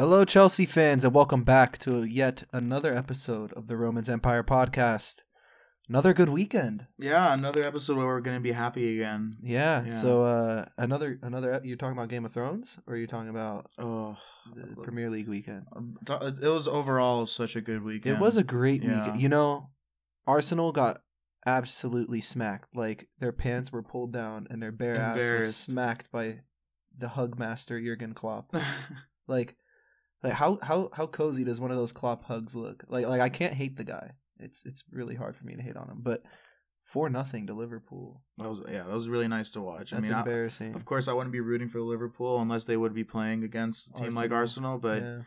Hello, Chelsea fans, and welcome back to yet another episode of the Romans Empire podcast. Another good weekend. Yeah, another episode where we're gonna be happy again. Yeah. Yeah. So uh, another another. You're talking about Game of Thrones, or are you talking about Oh, the Premier League weekend? it was overall such a good weekend. It was a great Yeah. weekend. You know, Arsenal got absolutely smacked. Like their pants were pulled down and their bare ass was smacked by the hug master Jurgen Klopp. Like, like how how how cozy does one of those Klopp hugs look? Like like I can't hate the guy. It's it's really hard for me to hate on him. But four nothing to Liverpool. that was yeah, that was really nice to watch. That's I mean, I, embarrassing. of course, I wouldn't be rooting for Liverpool unless they would be playing against a team like Arsenal. But yeah.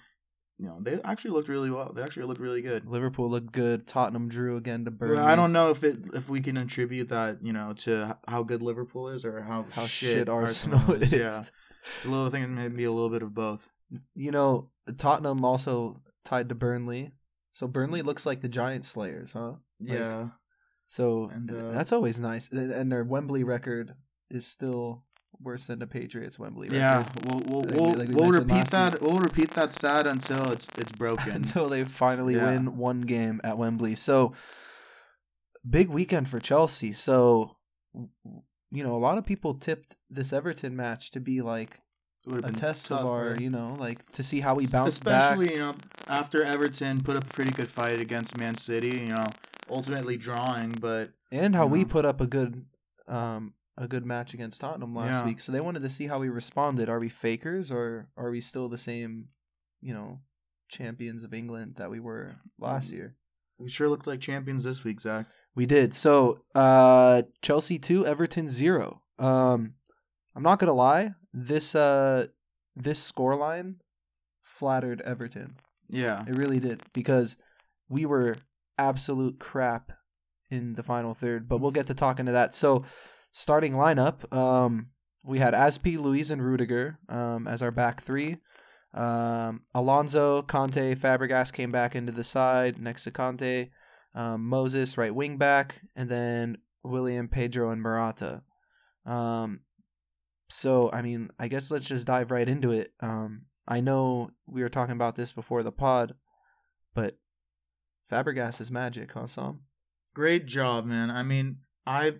you know, they actually looked really well. They actually looked really good. Liverpool looked good. Tottenham drew again to Burnley. I don't know if it if we can attribute that you know to how good Liverpool is or how how shit, shit, Arsenal, is. Yeah, it's a little thing, maybe a little bit of both. You know, Tottenham also tied to Burnley. So Burnley looks like the Giant Slayers, huh? Like, Yeah. So And, uh, that's always nice. And their Wembley record is still worse than the Patriots' Wembley record. Yeah, we'll we'll Like we- we'll, like we we'll repeat that. week. We'll repeat that stat until it's it's broken. until they finally Yeah. win one game at Wembley. So big weekend for Chelsea. So you know, a lot of people tipped this Everton match to be like a test of our, right? you know, like to see how we bounce back. especially you know after Everton put up a pretty good fight against Man City. You know, ultimately drawing, but and how we put up a good um a good match against Tottenham last Yeah. week. So they wanted to see how we responded. Are we fakers or are we still the same, you know, champions of England that we were last Mm. year? we sure looked like champions this week, Zach. We did. So, uh Chelsea 2, Everton 0. Um I'm not going to lie, this uh this scoreline flattered Everton. Yeah, It really did because we were absolute crap in the final third, but we'll get to talking to that. So, starting lineup, um, we had Azpi, Luiz, and Rudiger um, as our back three. Um, Alonso, Kanté, Fabregas came back into the side next to Kanté. Um, Moses, right wing back, and then Willian, Pedro, and Morata. Um, so, I mean, I guess let's just dive right into it. Um, I know we were talking about this before the pod, but Fabregas is magic, huh, Sam? great job, man. I mean, I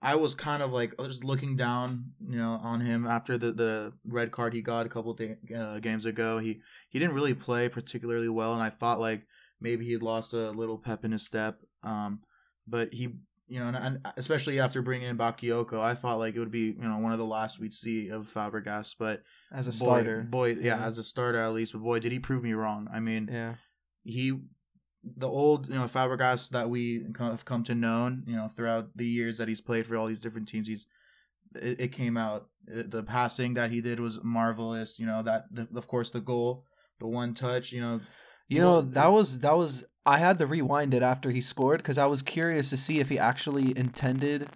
I was kind of like just looking down, you know, on him after the the red card he got a couple da- uh, games ago. He he didn't really play particularly well, and I thought like maybe he lost a little pep in his step. Um, but he, you know, and, and especially after bringing in Bakayoko, I thought like it would be you know one of the last we'd see of Fabregas. But As a boy, starter. boy, yeah, Yeah. as a starter at least. But boy, did he prove me wrong. I mean, Yeah. he the old you know Fabregas that we have come to know you know throughout the years that he's played for all these different teams he's it, it came out It- the passing that he did was marvelous you know that the, of course the goal the one touch you know You know, that was that was I had to rewind it after he scored cuz I was curious to see if he actually intended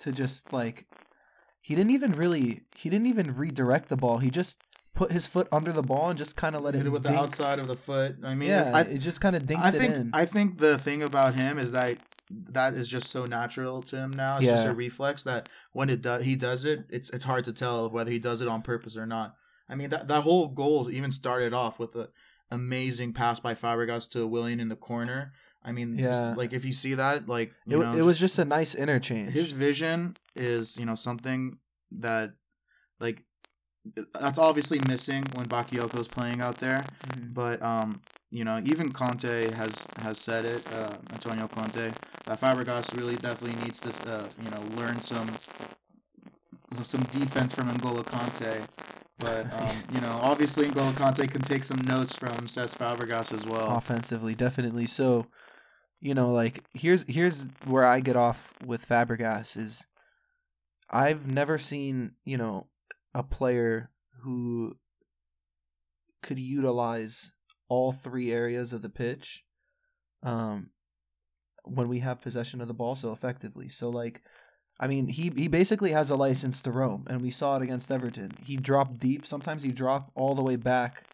to just like he didn't even really he didn't even redirect the ball. He just put his foot under the ball and just kind of let hit it it with the outside of the foot I mean yeah, I, it just kind of dinked I it think in. I think the thing about him is that that is just so natural to him now. It's just a reflex that when it does he does it, it's it's hard to tell whether he does it on purpose or not. I mean that that whole goal even started off with a amazing pass by Fabregas to Willian in the corner. I mean, just, like if you see that, like it, know, it was just a nice interchange. his vision is you know something that like that's obviously missing when Bakayoko's playing out there. Mhm. But um, you know, even Conte has has said it, uh, Antonio Conte, that Fabregas really definitely needs to uh, you know learn some some defense from N'Golo Kanté. But um, you know, obviously N'Golo Kanté can take some notes from Cesc Fabregas as well. offensively definitely so you know like here's here's where i get off with fabregas is i've never seen you know a player who could utilize all three areas of the pitch um when we have possession of the ball so effectively so like I mean, he he basically has a license to roam, and we saw it against Everton. He dropped deep. Sometimes he dropped all the way back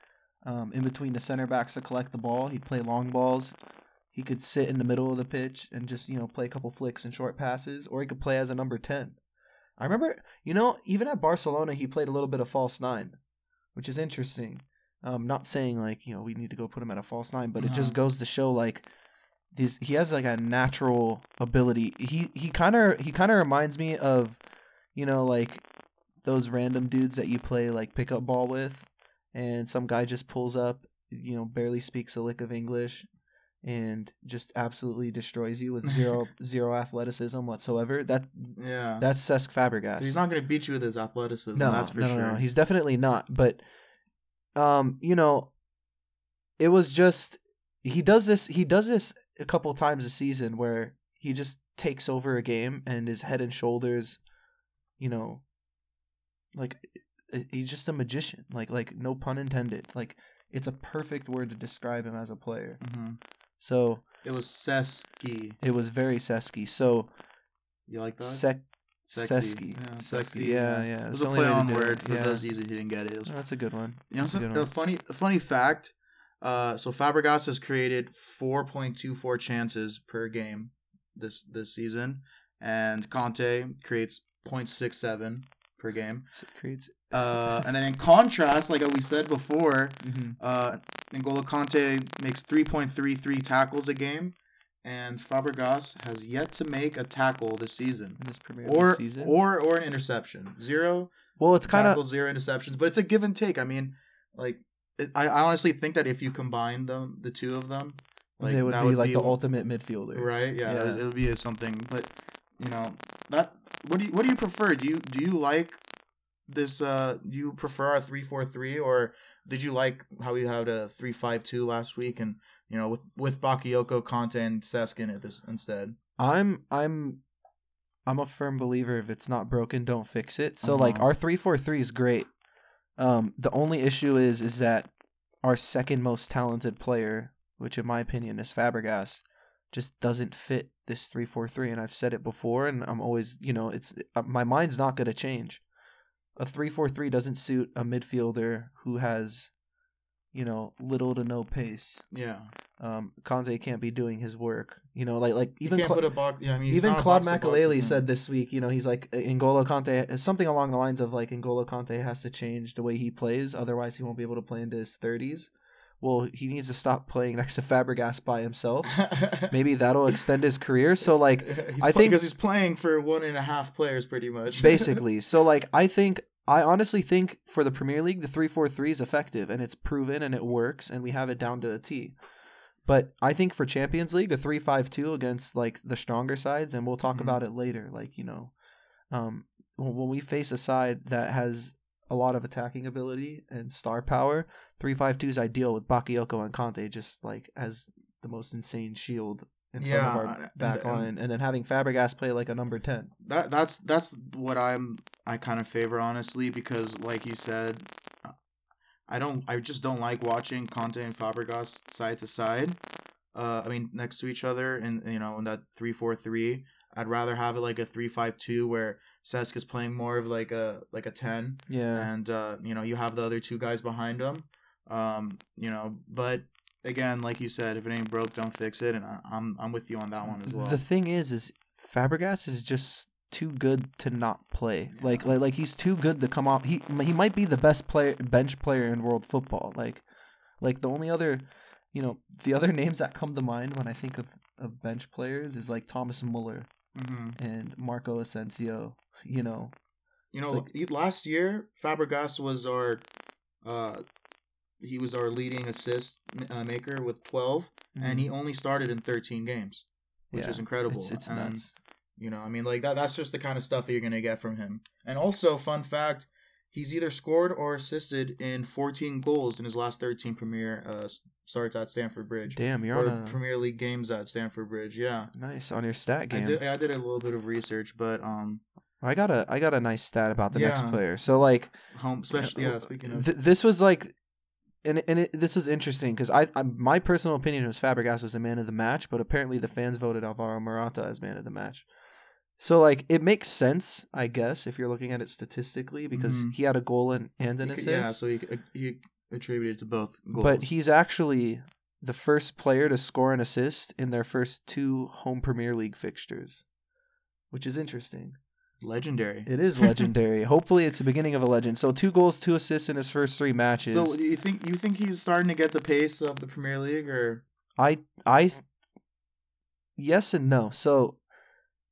um, in between the center backs to collect the ball. He'd play long balls. He could sit in the middle of the pitch and just you know play a couple flicks and short passes, or he could play as a number ten. I remember, you know, even at Barcelona, he played a little bit of false nine, which is interesting. Um, not saying like you know we need to go put him at a false nine, but it just Uh-huh. goes to show like he has like a natural ability. He he kind of he kind of reminds me of you know like those random dudes that you play like pickup ball with, and some guy just pulls up, you know, barely speaks a lick of English, and just absolutely destroys you with zero zero athleticism whatsoever. That Yeah. that's Cesc Fabregas. He's not going to beat you with his athleticism. No, that's for no, sure. no, no. He's definitely not. But, um, you know, it was just he does this. He does this a couple times a season where he just takes over a game and is head and shoulders, you know, like he's just a magician. Like, like no pun intended. Like it's a perfect word to describe him as a player. Mhm. So It was Seski. it was very Sesky. So You like that? Sexy. Sesky. Yeah, Sexy. Yeah, yeah. yeah. It was the a play on word for Yeah. those of you who didn't get it. It was Oh, That's a good one. You know, That's a good a one. funny, a funny fact. Uh, so Fabregas has created 4.24 chances per game this this season, and Kanté creates 0.67 per game. So it creates. Uh, and then in contrast, like we said before, hmm uh, N'Golo Kanté makes 3.33 tackles a game, and Fabregas has yet to make a tackle this season, in this Premier League or season. or or an interception. Zero well, it's kind of zero interceptions, but it's a give and take. I mean, like I, I honestly think that if you combine them, the two of them, like they would be would like be the ultimate midfielder. right? Yeah, Yeah. It, would be something. But you know that what do you what do you prefer? Do you do you like this? Uh, do you prefer our three four three or did you like how we had a three five two last week and you know with with Bakayoko, Kanté, and Cesc in it this instead? I'm I'm I'm a firm believer if it's not broken, don't fix it. So like Uh-huh. our three four three is great. Um, the only issue is is that our second most talented player, which in my opinion is Fabregas, just doesn't fit this three four three. And I've said it before, and I'm always you know it's uh, my mind's not gonna change. A three four three doesn't suit a midfielder who has, you know, little to no pace. Yeah, Um, Kanté can't be doing his work. You know, like like even even Cla- put a box. Yeah, I mean even Claude Makélélé said this week, you know, he's like N'Golo Kanté, something along the lines of like N'Golo Kanté has to change the way he plays, otherwise he won't be able to play into his thirties. Well, he needs to stop playing next to Fabregas by himself. Maybe that'll extend his career. So like He's I I think- because he's playing for one and a half players pretty much. basically, so like I think I honestly think for the Premier League the three four three is effective and it's proven and it works and we have it down to a T. But I think for Champions League a three five two against like the stronger sides and we'll talk Mhm. about it later. Like you know, um, when, we face a side that has a lot of attacking ability and star power, three five two is ideal with Bakayoko and Kanté just like as the most insane shield in Yeah, front of our back and- line, and then having Fabregas play like a number ten. that that's that's what I'm I kind of favor honestly because like you said, I don't I just don't like watching Kanté and Fabregas side to side. Uh, I mean next to each other and you know in that three four three. I'd rather have it like a three five two where Cesc is playing more of like a like a ten Yeah. and uh, you know you have the other two guys behind him. Um, you know, but again, like you said, if it ain't broke, don't fix it, and I, I'm I'm with you on that one as well. The thing is, is Fabregas is just too good to not play. Like, Yeah. like, like he's too good to come off. He he might be the best player, bench player in world football. Like, like the only other, you know, the other names that come to mind when I think of of bench players is like Thomas Muller hmm and Marco Asensio. You know, You know, y- last year Fabregas was our, uh, he was our leading assist uh, maker with 12, and he only started in 13 games, which Mm-hmm. Yeah, is incredible. it's it's nuts. You know, I mean, like that. That's just the kind of stuff that you're gonna get from him. And also, fun fact, he's either scored or assisted in 14 goals in his last 13 Premier uh, starts at Stamford Bridge. Damn, you're on a Premier League games at Stamford Bridge. Yeah, nice on your stat I game. did. I did a little bit of research, but um, I got a I got a nice stat about the next player. So like home, especially yeah. Speaking of, Th- this was like, and and it, this was interesting because I, I my personal opinion was Fabregas was the man of the match, but apparently the fans voted Alvaro Morata as man of the match. So like it makes sense, I guess, if you're looking at it statistically, because Mhm. he had a goal and, and an He could- assist. Yeah, so he he attributed to both goals. but he's actually the first player to score an assist in their first two home Premier League fixtures, which is interesting. legendary. It is legendary. Hopefully, it's the beginning of a legend. So two goals, two assists in his first three matches. So do you think you think he's starting to get the pace of the Premier League, or I I yes and no. So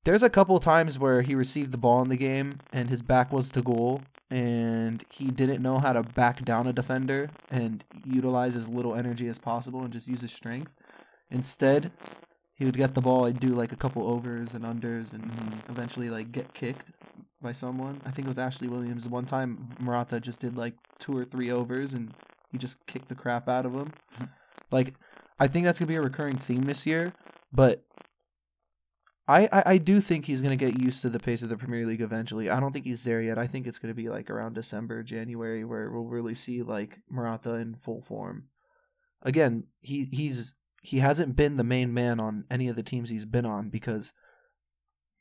there's a couple times where he received the ball in the game and his back was to goal and he didn't know how to back down a defender and utilize as little energy as possible and just use his strength. Instead, he would get the ball, he'd do like a couple overs and unders and eventually like get kicked by someone. I think it was Ashley Williams. One time Morata just did like two or three overs and he just kicked the crap out of him. Mm-hmm. like I think that's gonna be a recurring theme this year, but I, I, I do think he's gonna get used to the pace of the Premier League eventually. I don't think he's there yet. I think it's gonna be like around December, January, where we'll really see like Morata in full form. Again, he he's he hasn't been the main man on any of the teams he's been on because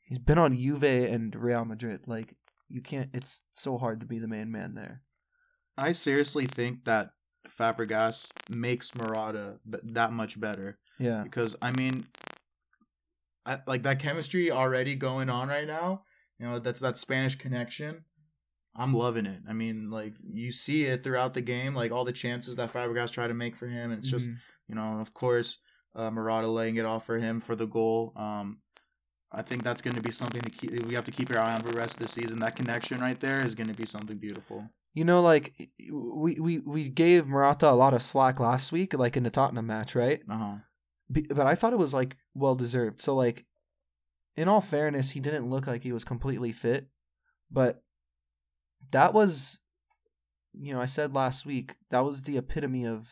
he's been on Juve and Real Madrid. Like you can't. It's so hard to be the main man there. I seriously think that Fabregas makes Morata that much better Yeah. because I mean, I, like that chemistry already going on right now. You know, that's that Spanish connection. I'm loving it. I mean, like you see it throughout the game, like all the chances that Fabregas try to make for him, and it's just Mhm. you know, of course, uh, Morata laying it off for him for the goal. Um, I think that's going to be something to keep. We have to keep our eye on for the rest of the season. That connection right there is going to be something beautiful. You know, like we, we we gave Morata a lot of slack last week, like in the Tottenham match, right? Uh huh. But I thought it was like well deserved. So like, in all fairness, he didn't look like he was completely fit, but that was, you know, I said last week that was the epitome of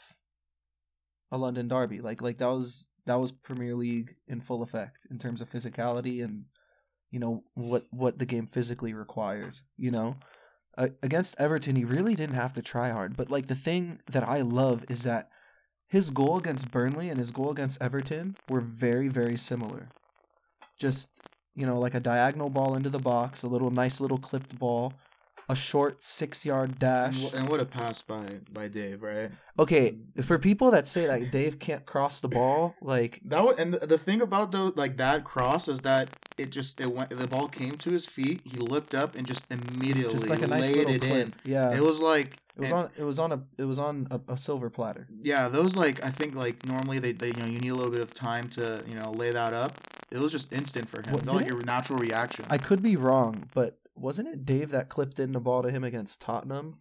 a London derby. Like like that was that was Premier League in full effect in terms of physicality and you know what what the game physically requires. You know, uh, against Everton, he really didn't have to try hard. But like the thing that I love is that his goal against Burnley and his goal against Everton were very very similar. Just you know, like a diagonal ball into the box, a little nice little clipped ball, a short six yard dash. and what a pass by by Dave, right? Okay, um, for people that say like Dave can't cross the ball, like That was, and the, the thing about though like that cross is that it just it went the ball came to his feet. He looked up and just immediately just like nice laid it clip. in. Yeah, It was like it was and- on it was on a it was on a, a silver platter. yeah those like I think like normally they, they you know you need a little bit of time to you know lay that up. It was just instant for him. What, it felt like did a natural reaction. I could be wrong, but wasn't it Dave that clipped in the ball to him against Tottenham?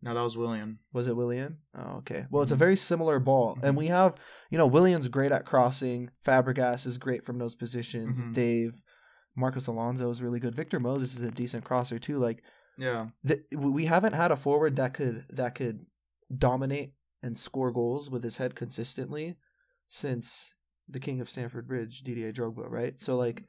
no, that was Willian. Was it Willian? Oh, okay. Well, it's a Mhm. very similar ball, Mhm. and we have, you know, Willian's great at crossing. Fabregas is great from those positions. Mhm. Dave, Marcos Alonso is really good. Victor Moses is a decent crosser too. Like, Yeah. the, we haven't had a forward that could that could dominate and score goals with his head consistently since the king of Stamford Bridge, Didier Drogba, right? So like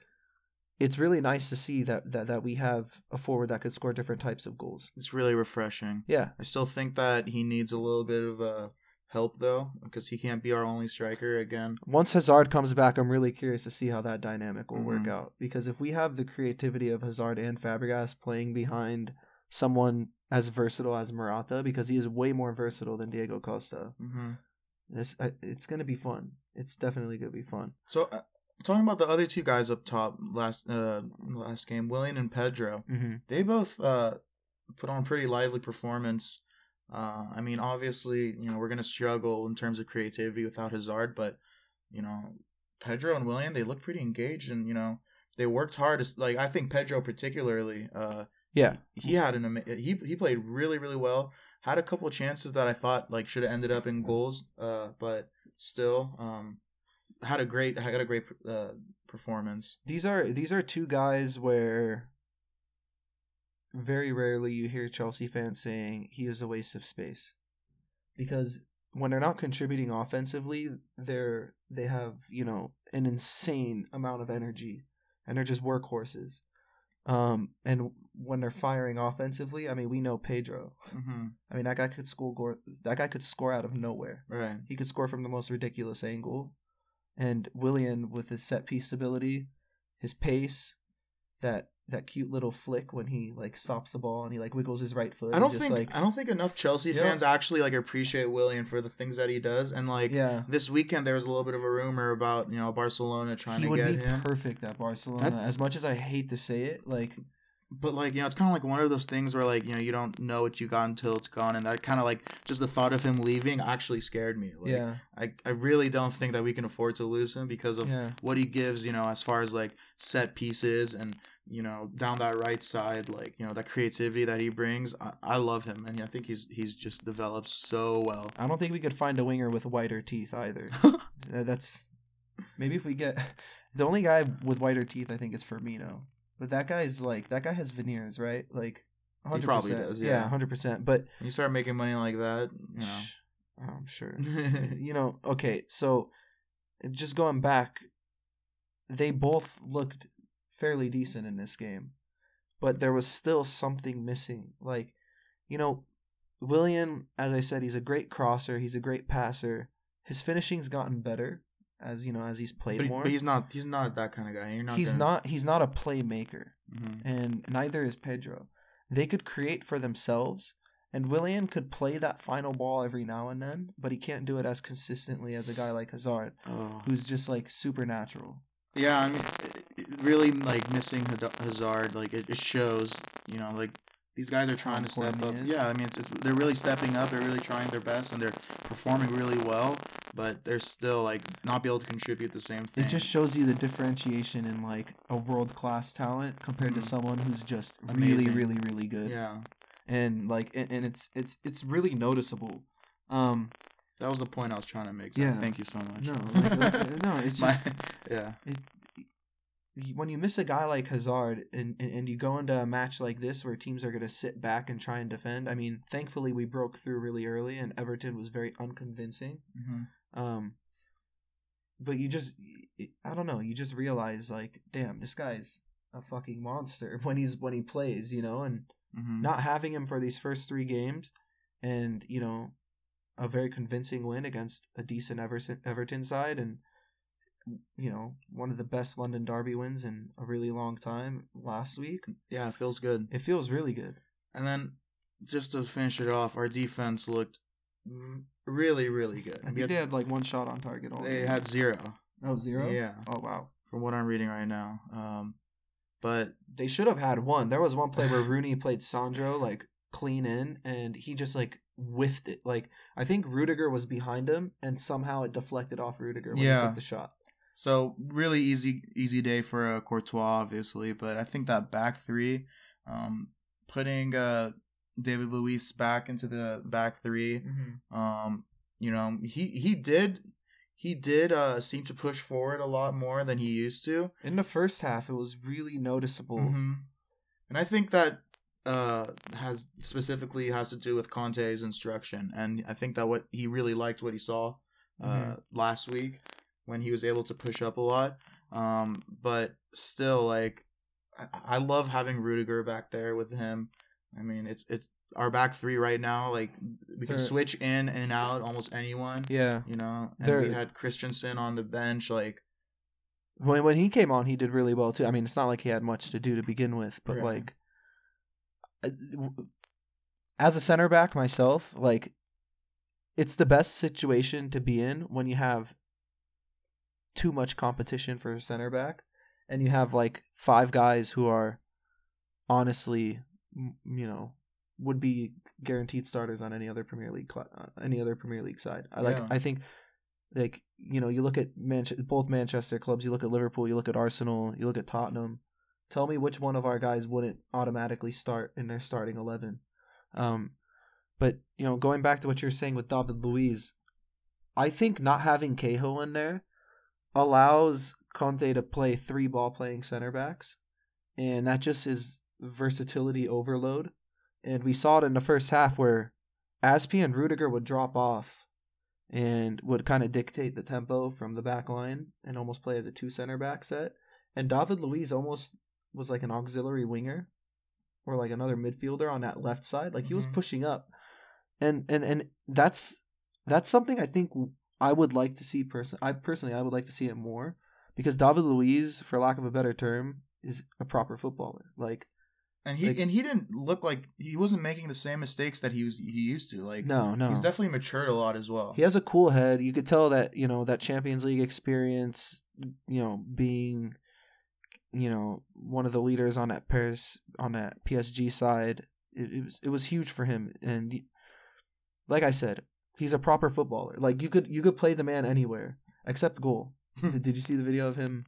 it's really nice to see that, that that we have a forward that could score different types of goals. It's really refreshing. Yeah. I still think that he needs a little bit of uh, help though, because he can't be our only striker again. Once Hazard comes back, I'm really curious to see how that dynamic will work Mhm. out because if we have the creativity of Hazard and Fabregas playing behind someone as versatile as Morata because he is way more versatile than Diego Costa. Mm-hmm. This I- it's going to be fun. It's definitely going to be fun. So uh, talking about the other two guys up top last uh last game, Willian and Pedro, Mm-hmm. they both uh put on a pretty lively performance. Uh, I mean, obviously, you know, we're gonna struggle in terms of creativity without Hazard, but you know, Pedro and Willian, they look pretty engaged, and you know, they worked hard. Like I think Pedro particularly, uh, Yeah. he had an ama- he he played really really well. Had a couple of chances that I thought like should have ended up in goals, uh, but still, um, had a great had a great uh, performance. These are these are two guys where very rarely you hear Chelsea fans saying he is a waste of space. Because when they're not contributing offensively, they're they have, you know, an insane amount of energy and they're just workhorses. Um and when they're firing offensively, I mean, we know Pedro. Mm-hmm. I mean, that guy could score that guy could score out of nowhere. Right. He could score from the most ridiculous angle. And Willian with his set piece ability, his pace, that that cute little flick when he like stops the ball and he like wiggles his right foot. I don't just, think like I don't think enough Chelsea Yeah. fans actually like appreciate Willian for the things that he does. And like yeah. this weekend, there was a little bit of a rumor about you know Barcelona trying He to would get be him. perfect at Barcelona. That- as much as I hate to say it, like but like you know, it's kind of like one of those things where like you know you don't know what you got until it's gone, and that kind of like just the thought of him leaving actually scared me. Like, yeah, I I really don't think that we can afford to lose him because of yeah. what he gives. You know, as far as like set pieces and you know down that right side, like you know that creativity that he brings. I, I love him, and I think he's he's just developed so well. I don't think we could find a winger with whiter teeth either. That's maybe if we get the only guy with whiter teeth, I think is Firmino. But that guy's like that guy has veneers, right? Like, He probably does, yeah. hundred percent. But When you start making money like that, you I'm sure. you know, okay, so just going back, they both looked fairly decent in this game, but there was still something missing. Like, you know, Willian, as I said, he's a great crosser, he's a great passer. His finishing's gotten better as you know as he's played but, more. but he's not he's not that kind of guy. You're not. he's gonna- not he's not a playmaker, Mhm. and neither is Pedro. They could create for themselves, and Willian could play that final ball every now and then, but he can't do it as consistently as a guy like Hazard, Oh. who's just like supernatural. Yeah, I mean, really like missing Hazard, like it, it shows. You know, like these guys are trying to step up. is. Yeah, I mean, it's, it's, they're really stepping up. They're really trying their best, and they're performing really well. But they're still like not be able to contribute the same thing. It just shows you the differentiation in like a world class talent compared to Mhm. someone who's just really, Amazing. really, really good. yeah, And like, and, and it's it's it's really noticeable. Um, that was the point I was trying to make. Zach. Yeah. Thank you so much. no, like, like, no, it's My- just yeah. y- when you miss a guy like Hazard and, and, and you go into a match like this where teams are going to sit back and try and defend, I mean, thankfully we broke through really early and Everton was very unconvincing. hmm Um, but you just, I don't know, you just realize like, damn, this guy's a fucking monster when he's when he plays, you know, and hmm not having him for these first three games, and you know, a very convincing win against a decent Everton Everton side, and you know, one of the best London Derby wins in a really long time last week. Yeah, it feels good. It feels really good. And then just to finish it off, our defense looked really, really good. I think they had- had like one shot on target. All they game. had zero. oh zero. Yeah, Oh wow. from what I'm reading right now. Um, but They should have had one. There was one play where Rooney played Sandro like clean in, and he just like whiffed it. Like I think Rudiger was behind him, and somehow it deflected off Rudiger when Yeah. he took the shot. so really easy, easy day for uh, Courtois, obviously. But I think that back three, um, putting uh David Luiz back into the back three, um, you know, he he did. He did uh, seem to push forward a lot more than he used to. In the first half, it was really noticeable. hmm And I think that uh, has specifically has to do with Conte's instruction, and I think that what he really liked what he saw uh, last week when he was able to push up a lot. Um, but still, like I, I love having Rudiger back there with him. I mean, it's it's our back three right now. Like we can They're- switch in and out almost anyone. Yeah. You know, and They're- we had Christensen on the bench. Like When when he came on, he did really well too. I mean, it's not like he had much to do to begin with, but Yeah. like as a center back myself, like it's the best situation to be in when you have too much competition for a center back and you have like five guys who are honestly, you know, would be guaranteed starters on any other Premier League cl- uh, any other Premier League side. I like Yeah. I think like you know you look at both Manchester clubs, you look at Liverpool, you look at Arsenal, you look at Tottenham. Tell me which one of our guys wouldn't automatically start in their starting eleven. Um, but you know, going back to what you're saying with David Luiz, I think not having Cahill in there allows Conte to play three ball playing center backs, and that just is versatility overload. And we saw it in the first half where Azpi and Rudiger would drop off and would kind of dictate the tempo from the back line and almost play as a two center back set. And David Luiz almost was like an auxiliary winger or like another midfielder on that left side. Like he was Mhm. pushing up. And and and that's that's something I think I would like to see person I personally I would like to see it more because David Luiz for lack of a better term is a proper footballer. Like and he Like- and he didn't look like he wasn't making the same mistakes that he was he used to. Like no, no. he's definitely matured a lot as well. He has a cool head. You could tell that you know that Champions League experience, you know, being you know, one of the leaders on that Paris on that PSG side. It, it was it was huge for him, and like I said, he's a proper footballer. Like you could you could play the man anywhere except goal. did, did you see the video of him?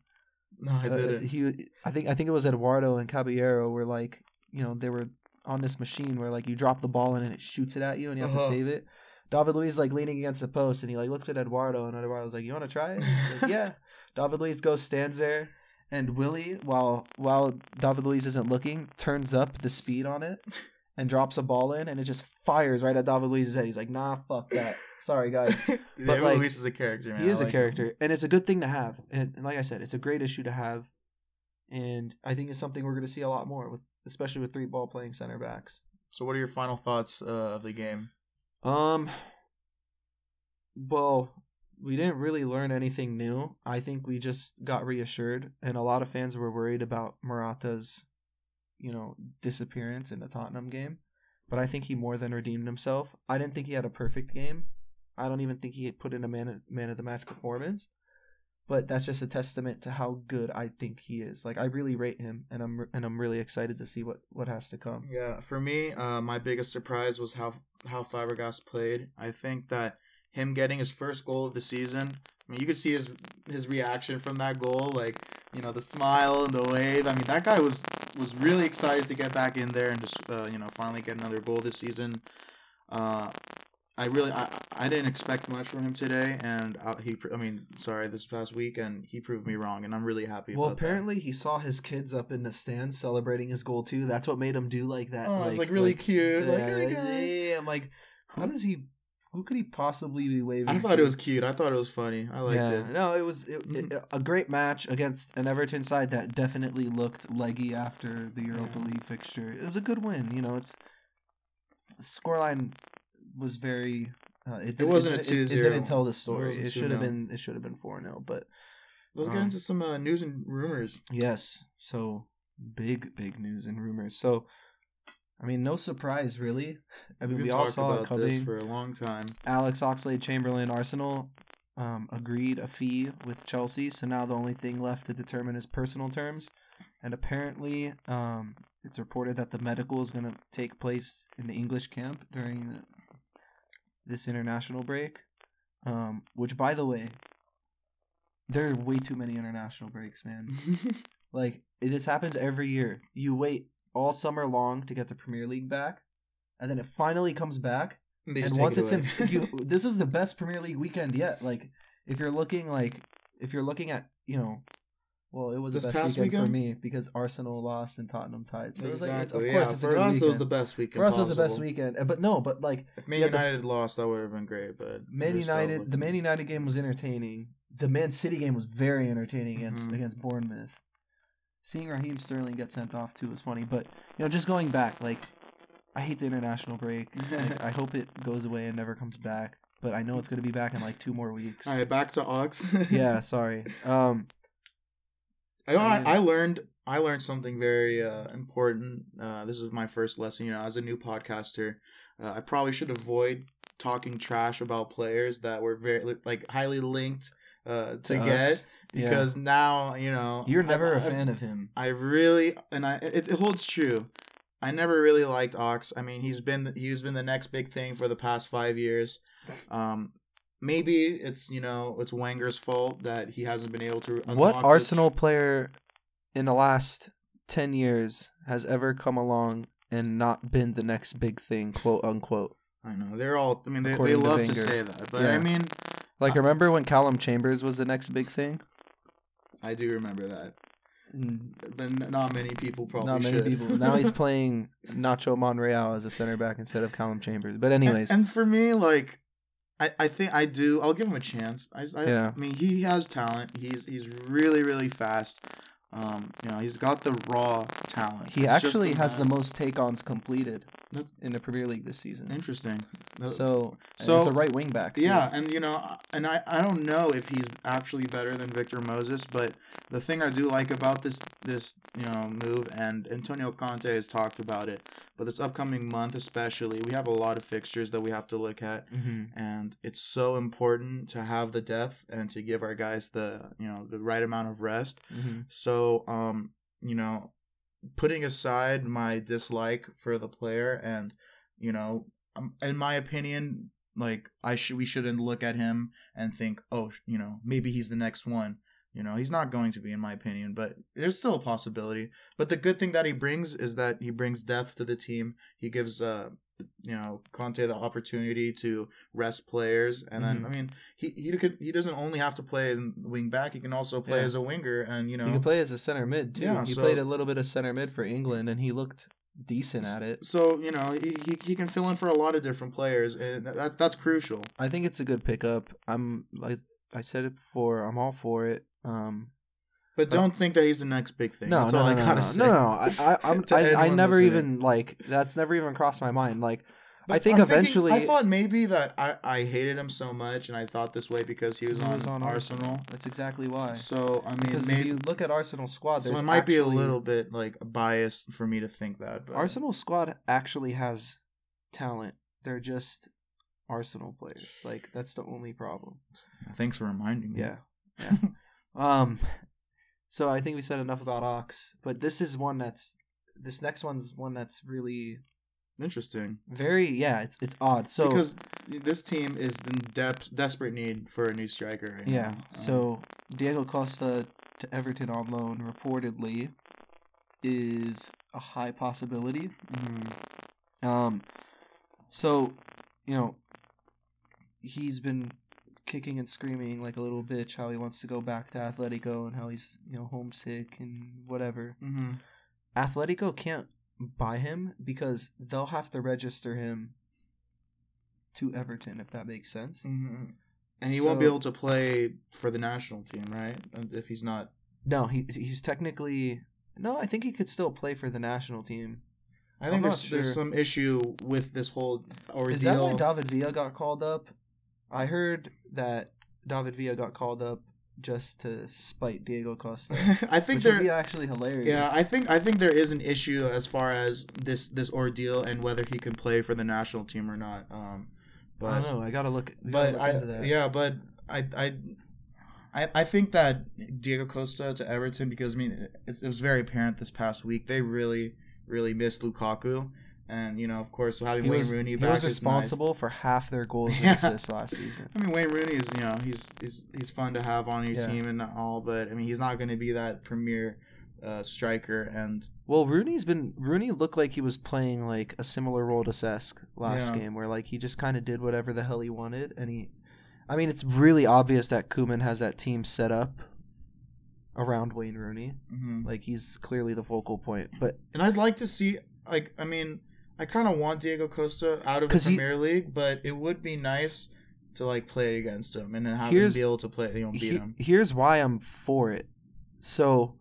No, I Uh, didn't. he, I think I think it was Eduardo and Caballero were like, you know, they were on this machine where like you drop the ball in and it shoots it at you and you have Uh-huh. to save it. David Luiz like leaning against the post and he like looks at Eduardo and Eduardo's like, "You want to try it?" Like, yeah. David Luiz goes stands there and Willie, while while David Luiz isn't looking, turns up the speed on it and drops a ball in and it just fires right at David Luiz's head. He's like, "Nah, fuck that. Sorry guys." Dude, but, David like, Luiz is a character, man. he is a like him. character, and it's a good thing to have. And, and like I said, it's a great issue to have, and I think it's something we're going to see a lot more with, especially with three ball playing center backs. So, what are your final thoughts uh, of the game? Um, well, we didn't really learn anything new. I think we just got reassured, and a lot of fans were worried about Morata's, you know, disappearance in the Tottenham game. But I think he more than redeemed himself. I didn't think he had a perfect game. I don't even think he put in a man man of the match performance. But that's just a testament to how good I think he is. Like I really rate him, and I'm and I'm really excited to see what what has to come. Yeah, for me, uh, my biggest surprise was how how Fabregas played. I think that him getting his first goal of the season. I mean, you could see his his reaction from that goal, like you know the smile and the wave. I mean, that guy was was really excited to get back in there and just uh, you know finally get another goal this season. Uh, I really I, I didn't expect much from him today, and uh, he I mean sorry this past week, and he proved me wrong, and I'm really happy. Well, about that. apparently he saw his kids up in the stands celebrating his goal too. That's what made him do like that. Oh, it's like really cute. Like, "Hey, guys." yeah, I'm like, how does he? Who could he possibly be waving? I thought to? it was cute. I thought it was funny. I liked yeah, it. no, it was it, Mhm. it- a great match against an Everton side that definitely looked leggy after the Europa Yeah. League fixture. It was a good win. You know, it's scoreline was very. Uh, it, didn't- wasn't a it, it, it didn't tell the story. It should have been. It should have been four 0 But Let's get Um, into some uh, news and rumors. Yes. So big, big news and rumors. So, I mean, no surprise, really. I mean, We've we all saw it about this coming. for a long time. Alex Oxlade Chamberlain Arsenal um, agreed a fee with Chelsea. So now the only thing left to determine is personal terms. And apparently, um, it's reported that the medical is going to take place in the English camp during the, this international break. Um, which, by the way, there are way too many international breaks, man. Like this happens every year. You wait all summer long to get the Premier League back, and then it finally comes back. They and once it it's away. in, you, this is the best Premier League weekend yet. Like if you're looking like if you're looking at you know, well, it was This the best past weekend, for me because Arsenal lost and Tottenham tied. So it was like, it's, exactly. of course, yeah, it's for us it was the best weekend. for us, was the best weekend. Uh, But no, but like If Man Yeah, the- United lost, that would have been great. But Man United, the Man United game was entertaining. The Man City game was very entertaining against Mhm. against Bournemouth. Seeing Raheem Sterling get sent off too was funny, but you know, just going back, like I hate the international break. Like, I hope it goes away and never comes back. But I know it's gonna be back in like two more weeks. All right, back to Ox. Yeah, sorry. Um, I, I, I learned I learned something very uh, important. Uh, this is my first lesson. You know, as a new podcaster, uh, I probably should avoid talking trash about players that were very like highly linked uh, to, to get us, yeah. because now you know you're never a a fan of him. I really and I it, it holds true. I never really liked Ox. I mean, he's been he's been the next big thing for the past five years. Um, maybe it's you know it's Wenger's fault that he hasn't been able to. What Arsenal player in the last ten years has ever come along and not been the next big thing, quote unquote? I know they're all. I mean, they, they According to love to say that, but Yeah. I mean, Like, Uh, remember when Calum Chambers was the next big thing? I do remember that. Mm, But not many people probably. Not many should. people. Now he's playing Nacho Monreal as a center back instead of Calum Chambers. But And- anyways, and, for me, like, I, I think I do. I'll give him a chance. I, I, Yeah. I mean, he has talent. He's he's really really fast. Um, you know, he's got the raw talent. he It's actually has the most take-ons completed That's- in the Premier League this season. interesting. The- So, So- it's a right wing back. too. Yeah, and you know, and I, I don't know if he's actually better than Victor Moses, but the thing I do like about this this you know move, and Antonio Conte has talked about it, but this upcoming month especially, we have a lot of fixtures that we have to look at, hmm and it's so important to have the depth and to give our guys the you know the right amount of rest. hmm So So, um, you know, putting aside my dislike for the player and, you know, um, in my opinion, like I should we shouldn't look at him and think, oh, you know, maybe he's the next one. You know, he's not going to be, in my opinion, but there's still a possibility. But the good thing that he brings is that he brings depth to the team. He gives, uh, you know, Conte the opportunity to rest players, and then Mhm. I mean, he he could he doesn't only have to play wing back. He can also play Yeah. as a winger, and you know, He can play as a center mid too. Yeah, he so- played a little bit of center mid for England, and he looked decent at it. so you know he, he he can fill in for a lot of different players, and that's that's crucial. I think it's a good pickup. I'm like I said it before. I'm all for it. Um, But don't think that he's the next big thing. no, that's no, all no, I no, gotta no, say. no, no. I, I, I'm, To I, I never listening. even like that's never even crossed my mind. Like, But I think I'm thinking- eventually- I thought maybe that I, I hated him so much, and I thought this way because he was, he on, was on Arsenal. That's exactly why. So I mean, Because if maybe you look at Arsenal squad, so it might be a little bit like biased for me to think that. But Arsenal's squad actually has talent. They're just Arsenal players. Like that's the only problem. thanks for reminding me. Yeah, yeah. Um, so I think we said enough about Ox, but this is one that's this next one's one that's really interesting. very yeah. It's it's odd. So because this team is in depth, desperate need for a new striker. Right yeah. now. So Diego Costa to Everton on loan reportedly is a high possibility. mhm. Um, so, you know, he's been kicking and screaming like a little bitch how he wants to go back to Atletico and how he's, you know, homesick and whatever. Mhm. Atletico can't buy him because they'll have to register him to Everton, if that makes sense. Mhm. And he won't be able to play for the national team, right? If he's not. No, he he's technically no. I think he could still play for the national team. I I'm think not there's there's some issue with this whole ordeal. Is that why David Villa got called up? I heard that David Villa got called up just to spite Diego Costa, I think there. would be actually hilarious. Yeah, I think I think there is an issue as far as this this ordeal and whether he can play for the national team or not. Um, but I don't know. I gotta look. we gotta but look I yeah, but I I. I, I think that Diego Costa to Everton because I mean it, it was very apparent this past week they really really missed Lukaku and you know of course having he Wayne was, Rooney he back was is nice. responsible for half their goals and Yeah. assists last season. I mean, Wayne Rooney is, you know, he's he's he's fun to have on your Yeah. team and all, but I mean, he's not going to be that premier uh, striker. And Well, Rooney's been Rooney looked like he was playing like a similar role to Cesc last Yeah. game, where like he just kind of did whatever the hell he wanted, and he, I mean, it's really obvious that Koeman has that team set up around Wayne Rooney. mhm. Like he's clearly the focal point, but and I'd like to see, like, I mean, I kind of want Diego Costa out of the he- Premier League, but it would be nice to like play against him and then have him be able to play, you know, beat he- him. here's why I'm for it. So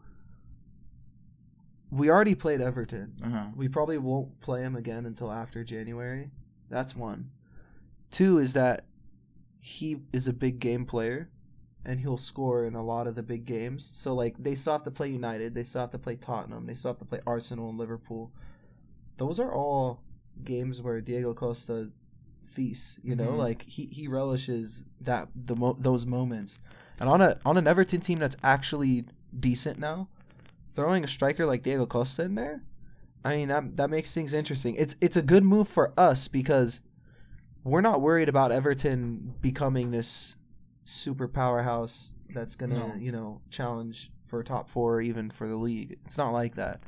we already played Everton. Uh-huh. We probably won't play him again until after January. That's one. Two is that he is a big game player and he'll score in a lot of the big games. So like they still have to play United, they still have to play Tottenham, they still have to play Arsenal and Liverpool. Those are all games where Diego Costa feasts, you know, Mhm. like he, he relishes that the mo- those moments. And on a on an Everton team that's actually decent now, throwing a striker like Diego Costa in there, I mean that that makes things interesting. It's it's a good move for us because we're not worried about Everton becoming this super powerhouse that's gonna No. you know challenge for top four or even for the league. It's not like that.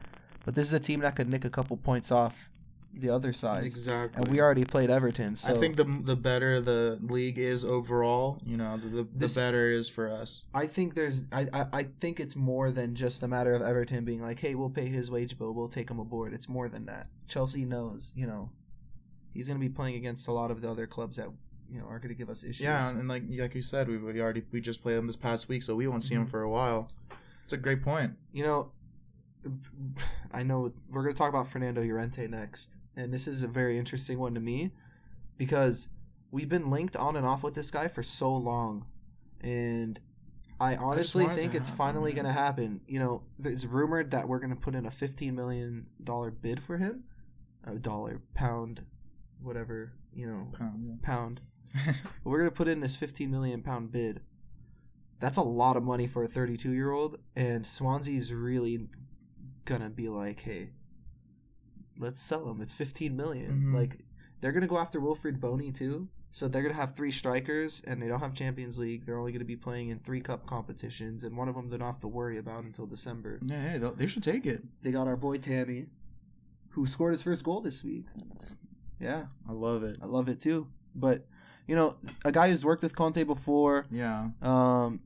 But this is a team that could nick a couple points off the other side, Exactly. and we already played Everton. So I think the the better the league is overall, you know, the the, the better it is for us. I think there's I, I I think it's more than just a matter of Everton being like, hey, we'll pay his wage bill, we'll take him aboard. It's more than that. Chelsea knows, you know, he's gonna be playing against a lot of the other clubs that you know are gonna give us issues. Yeah, and like like you said, we, we already we just played him this past week, so we won't see him Mhm. for a while. It's a great point. you know, I know we're gonna talk about Fernando Llorente next, and this is a very interesting one to me because we've been linked on and off with this guy for so long, and I honestly think it's happen, finally man. gonna happen. You know, it's rumored that we're gonna put in a fifteen million dollar bid for him, a dollar, pound, whatever you know, pound. But we're gonna put in this fifteen million pound bid, that's a lot of money for a 32 year old, and Swansea's really gonna be like, hey, let's sell him. It's 15 million. Mhm. Like they're gonna go after Wilfried Bony too. So they're gonna have three strikers, and they don't have Champions League. They're only gonna be playing in three cup competitions, and one of them they don't have to worry about until December. Yeah, hey, they- they should take it. They got our boy Tammy, who scored his first goal this week. Yeah, I love it. I love it too. But you know, a guy who's worked with Conte before, Yeah, um,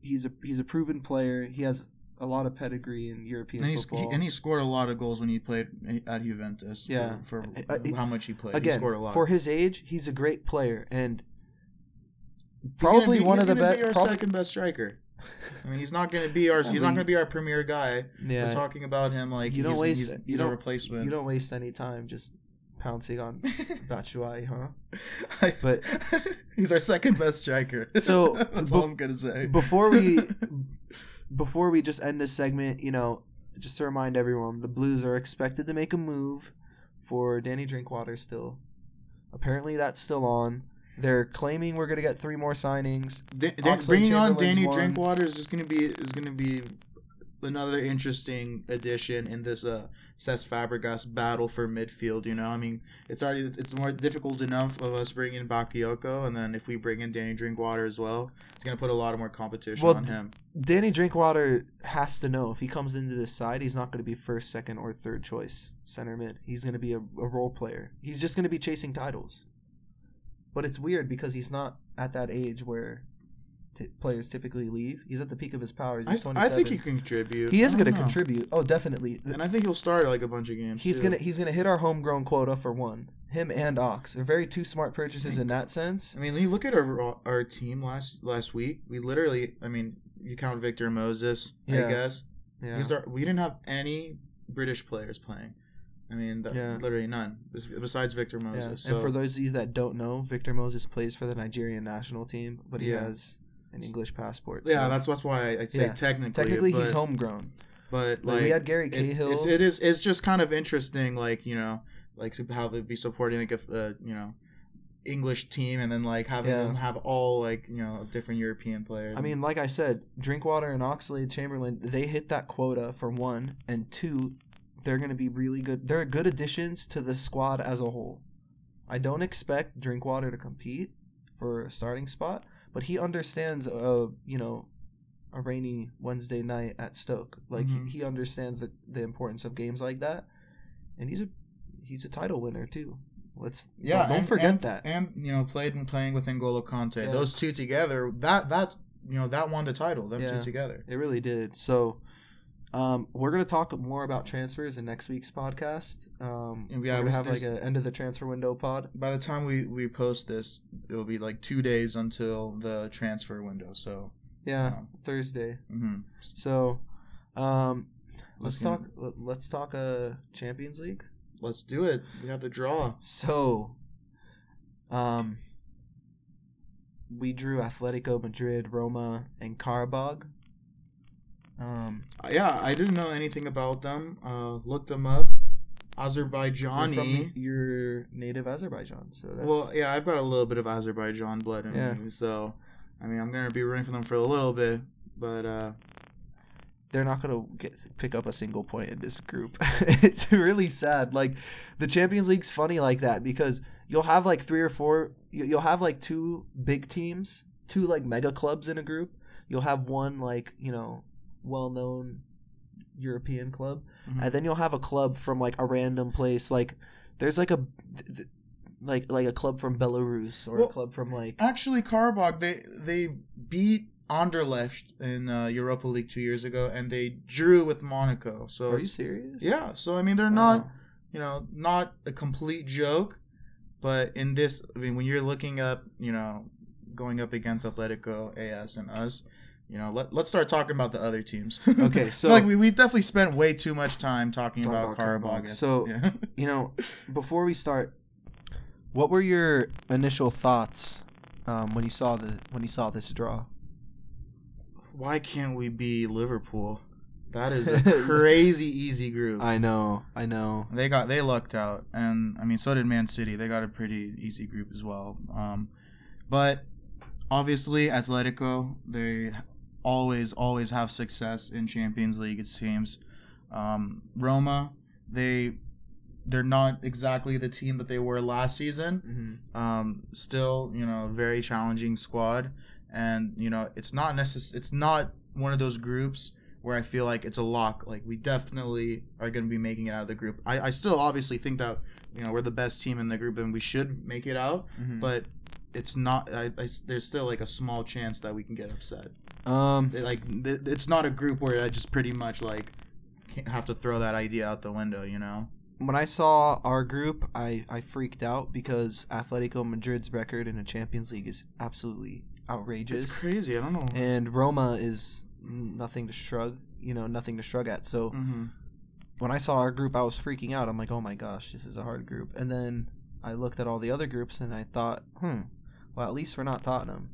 he's a he's a proven player. He has a lot of pedigree in European and, he's, he, and he scored a lot of goals when he played at Juventus. for- Yeah. for, he- how much he played. he Again, scored a lot. for his age, he's a great player and probably be- one of the gonna be our best. Probably, second best striker. I mean, he's not going to be our. I He's not going to be our premier guy. We're talking about him like You don't waste- he's, you he's a don't- replacement. you don't waste any time just pouncing on Batshuayi, huh? but But- he's our second best striker. So, that's be- all I'm gonna say. before we before we just end this segment, you know, just to remind everyone, the Blues are expected to make a move for Danny Drinkwater still. Apparently that's still on. They're claiming we're gonna get three more signings. Da- Da- Oxlade bringing on Danny one. Drinkwater is just gonna be is gonna be another interesting addition in this uh Cesc Fabregas battle for midfield. You know, I mean, it's already it's more difficult enough of us bringing Bakayoko, and then if we bring in Danny Drinkwater as well, it's gonna put a lot of more competition Well, on him. Danny Drinkwater has to know if he comes into this side, he's not going to be first, second, or third choice center mid. He's going to be a, a role player. He's just going to be chasing titles. But it's weird because he's not at that age where t- players typically leave. He's at the peak of his powers. I, He's I 27. think he can contribute. He is going to contribute. Oh, definitely. and I think he'll start like a bunch of games. He's too. gonna he's gonna hit our homegrown quota for one. Him and Ox. They're very two smart purchases in that sense. I mean, when you look at our our team last last week, we literally, I mean, you count Victor Moses, Yeah. I guess. Yeah. Our, we didn't have any British players playing. I mean, th- Yeah. literally none besides Victor Yeah. Moses. So And for those of you that don't know, Victor Moses plays for the Nigerian national team, but he Yeah. has an English passport. yeah, that's that's why I- I'd say Yeah. technically. technically but, he's homegrown. But Like, like, we had Gary it, Cahill. it's, it is it's just kind of interesting, like you know, like to how they'd be supporting like a uh, you know English team, and then like having Yeah. them have all like you know different European players. I mean, like I said, Drinkwater and Oxlade Chamberlain, they hit that quota for one, and two, they're going to be really good. They're good additions to the squad as a whole. I don't expect Drinkwater to compete for a starting spot, but he understands, uh, you know, a rainy Wednesday night at Stoke. Like Mhm. he, he understands the, the importance of games like that, and he's a he's a title winner too. Let's Yeah, don't, don't and- forget and, that. And you know, played and playing with N'Golo Kanté. Yeah. Those two together, that that you know that won the title. Them Yeah. two together. It really did. So, um, we're gonna talk more about transfers in next week's podcast. Um, Yeah, we're we- gonna have like there's- a end of the transfer window pod. By the time we we post this, it'll be like two days until the transfer window. So Yeah, um, Thursday. mhm. So, um, let's Let's talk. let- Let's talk. Uh, Champions League. let's do it. We have the draw. So, um, we drew Atletico Madrid, Roma, and Karabag. Um, Uh, yeah, I didn't know anything about them. Uh, looked them up. you're Azerbaijani. from your native Azerbaijan, so that's Well, yeah, I've got a little bit of Azerbaijan blood in Yeah. me, so I mean, I'm gonna be rooting for them for a little bit, but uh, they're not gonna get pick up a single point in this group. it's really sad. Like the Champions League's funny like that because you'll have like three or four. You'll have like two big teams, two like mega clubs in a group. You'll have one like you know well-known European club, Mhm. and then you'll have a club from like a random place. Like there's like a th- like like a club from Belarus or Well, a club from like Actually, Karabakh they they beat Anderlecht in uh, Europa League two years ago, and they drew with Monaco. So Are you serious? yeah, so I mean they're Wow. not you know not a complete joke, but in this I mean when you're looking up you know going up against Atletico, AS, and us. You know, let, let's start talking about the other teams. Okay, so- like we we've definitely spent way too much time talking about. Karabakh. So- yeah. you know, before we start, what were your initial thoughts um, when you saw the when you saw this draw? why can't we be Liverpool? That is a crazy easy group. I know, I know. They got they lucked out, and I mean so did Man City. They got a pretty easy group as well. Um, but obviously Atletico, they always always have success in Champions League teams. Um, Roma, they they're not exactly the team that they were last season. Mhm. Um, still, you know, very challenging squad, and you know, it's not necess- It's not one of those groups where I feel like it's a lock. Like we definitely are going to be making it out of the group. I, I still obviously think that you know we're the best team in the group and we should make it out, Mhm. but it's not. I, I there's still like a small chance that we can get upset. um, like th- it's not a group where I just pretty much like can't have to throw that idea out the window. You know. when I saw our group, I, I freaked out because Atletico Madrid's record in the Champions League is absolutely outrageous. It's crazy. I don't know. and Roma is nothing to shrug, you know, nothing to shrug at. So hmm when I saw our group, I was freaking out. I'm like, oh my gosh, this is a hard group. And then I looked at all the other groups and I thought, hmm, well, at least we're not Tottenham.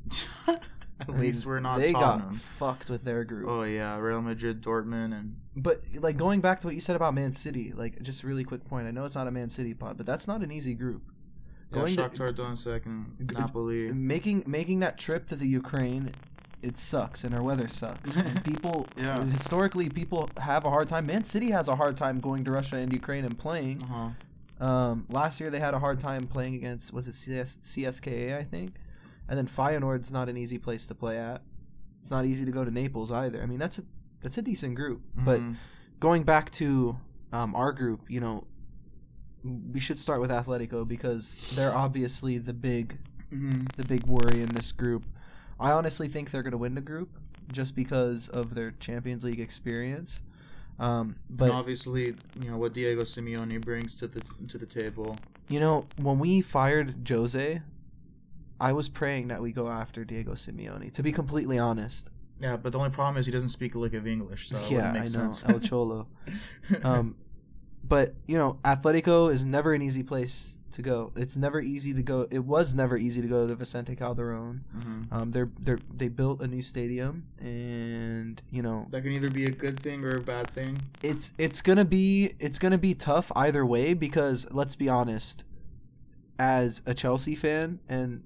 At least we're not They Tottenham. got fucked with their group. Oh yeah, Real Madrid, Dortmund, and But like going back to what you said about Man City, like just a really quick point. I know it's not a Man City pod, but that's not an easy group. yeah, Going to- Shakhtar Donetsk and Napoli. making making that trip to the Ukraine it sucks and our weather sucks and people Yeah. historically people have a hard time man city has a hard time going to russia and ukraine and playing Uh-huh. Um, last year they had a hard time playing against was it CS, cska i think and then Feyenoord's not an easy place to play at it's not easy to go to naples either i mean that's a that's a decent group but Mhm. going back to um, our group you know we should start with atletico because they're obviously the big Mhm. the big worry in this group. I honestly think they're going to win the group just because of their Champions League experience. Um, and but obviously, you know what Diego Simeone brings to the to the table. you know, when we fired Jose, I was praying that we go after Diego Simeone. To be completely honest, Yeah, but the only problem is he doesn't speak a lick of English, so yeah, I know sense. El Cholo. Um, but you know, Atletico is never an easy place to go. It's never easy to go. It was never easy to go to Vicente Calderon. Mhm. Um, they're they're they built a new stadium, and you know That can either be a good thing or a bad thing. it's it's gonna be it's gonna be tough either way because let's be honest, as a Chelsea fan, and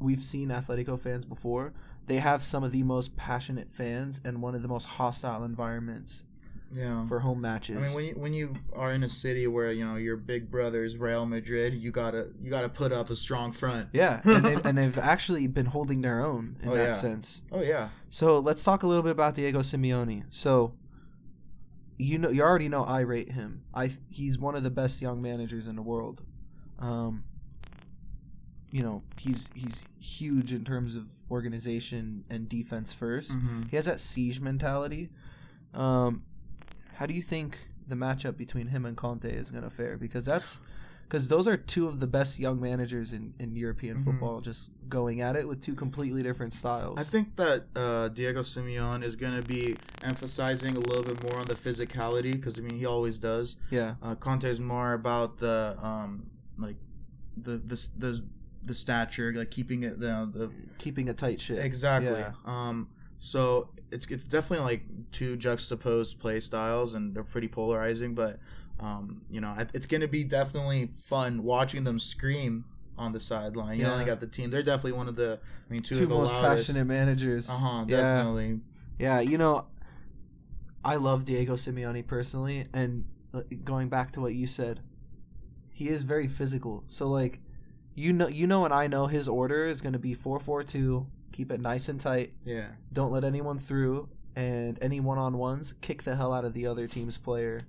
we've seen Atletico fans before, they have some of the most passionate fans and one of the most hostile environments Yeah. for home matches. I mean, when you, when you are in a city where you know your big brothers Real Madrid, you gotta you gotta put up a strong front. yeah, and they've, and they've actually been holding their own in Oh, that yeah. sense. Oh yeah. So let's talk a little bit about Diego Simeone. So you know, you already know I rate him. I he's one of the best young managers in the world. Um, you know, he's he's huge in terms of organization and defense 1st hmm He has that siege mentality. Um, how do you think the matchup between him and Conte is going to fare? Because that's because those are two of the best young managers in, in European Mhm. football, just going at it with two completely different styles. I think that uh, Diego Simeone is gonna be emphasizing a little bit more on the physicality because I mean he always does. yeah. Uh, Conte is more about the um like the the the, the stature, like keeping it the the keeping a tight ship. Exactly. Yeah. Um, so it's it's definitely like two juxtaposed play styles, and they're pretty polarizing. But um, you know, it's gonna be definitely fun watching them scream on the sideline, yelling Yeah. at the team. They're definitely one of the, I mean, two, Two of the most loudest. passionate managers. Uh huh. Yeah. Definitely. Yeah, you know, I love Diego Simeone personally, and uh, going back to what you said, he is very physical. So like, you know, you know, and I know his order is going to be four four two. Keep it nice and tight. Yeah. Don't let anyone through, and any one on ones, kick the hell out of the other team's player,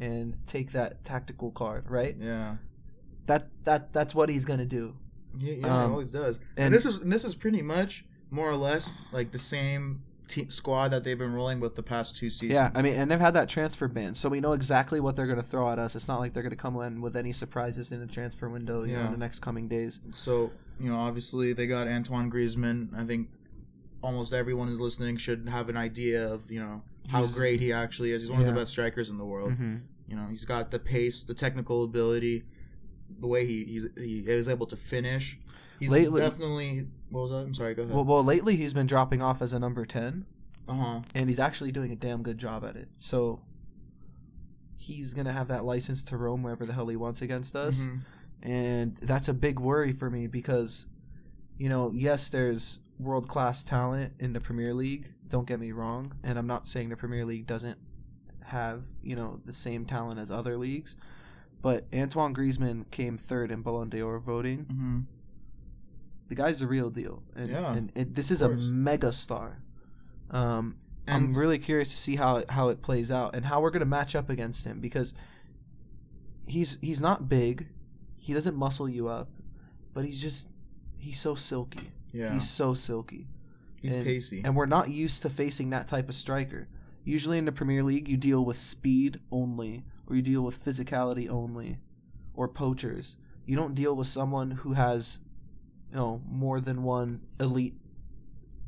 and take that tactical card. Right. Yeah. That that that's what he's gonna do. Yeah, yeah Um, he always does. and- And, this is and this is pretty much more or less like the same squad that they've been rolling with the past two seasons. Yeah, I mean, and they've had that transfer ban, so we know exactly what they're going to throw at us. It's not like they're going to come in with any surprises in the transfer window, you know, in the next coming days. So, you know, obviously they got Antoine Griezmann. I think almost everyone who's listening should have an idea of, you know, how He's- great he actually is. He's one of the best strikers in the world. Mm-hmm. You know, he's got the pace, the technical ability, the way he he's, he is able to finish. He's Lately- definitely what was that? I'm sorry, go ahead. Well, well, lately he's been dropping off as a number ten, uh-huh. and he's actually doing a damn good job at it. So he's going to have that license to roam wherever the hell he wants against us, Mhm. And that's a big worry for me because, you know, yes, there's world class talent in the Premier League. Don't get me wrong, and I'm not saying the Premier League doesn't have you know the same talent as other leagues, but Antoine Griezmann came third in Ballon d'Or voting. Mm-hmm. The guy's the real deal, and, Yeah, and it, this is a mega star. Um, I'm really curious to see how it, how it plays out and how we're gonna match up against him because he's he's not big, he doesn't muscle you up, but he's just he's so silky. yeah, He's so silky, he's and- pacey. and we're not used to facing that type of striker. Usually in the Premier League, you deal with speed only, or you deal with physicality only, or poachers. You don't deal with someone who has, you know, more than one elite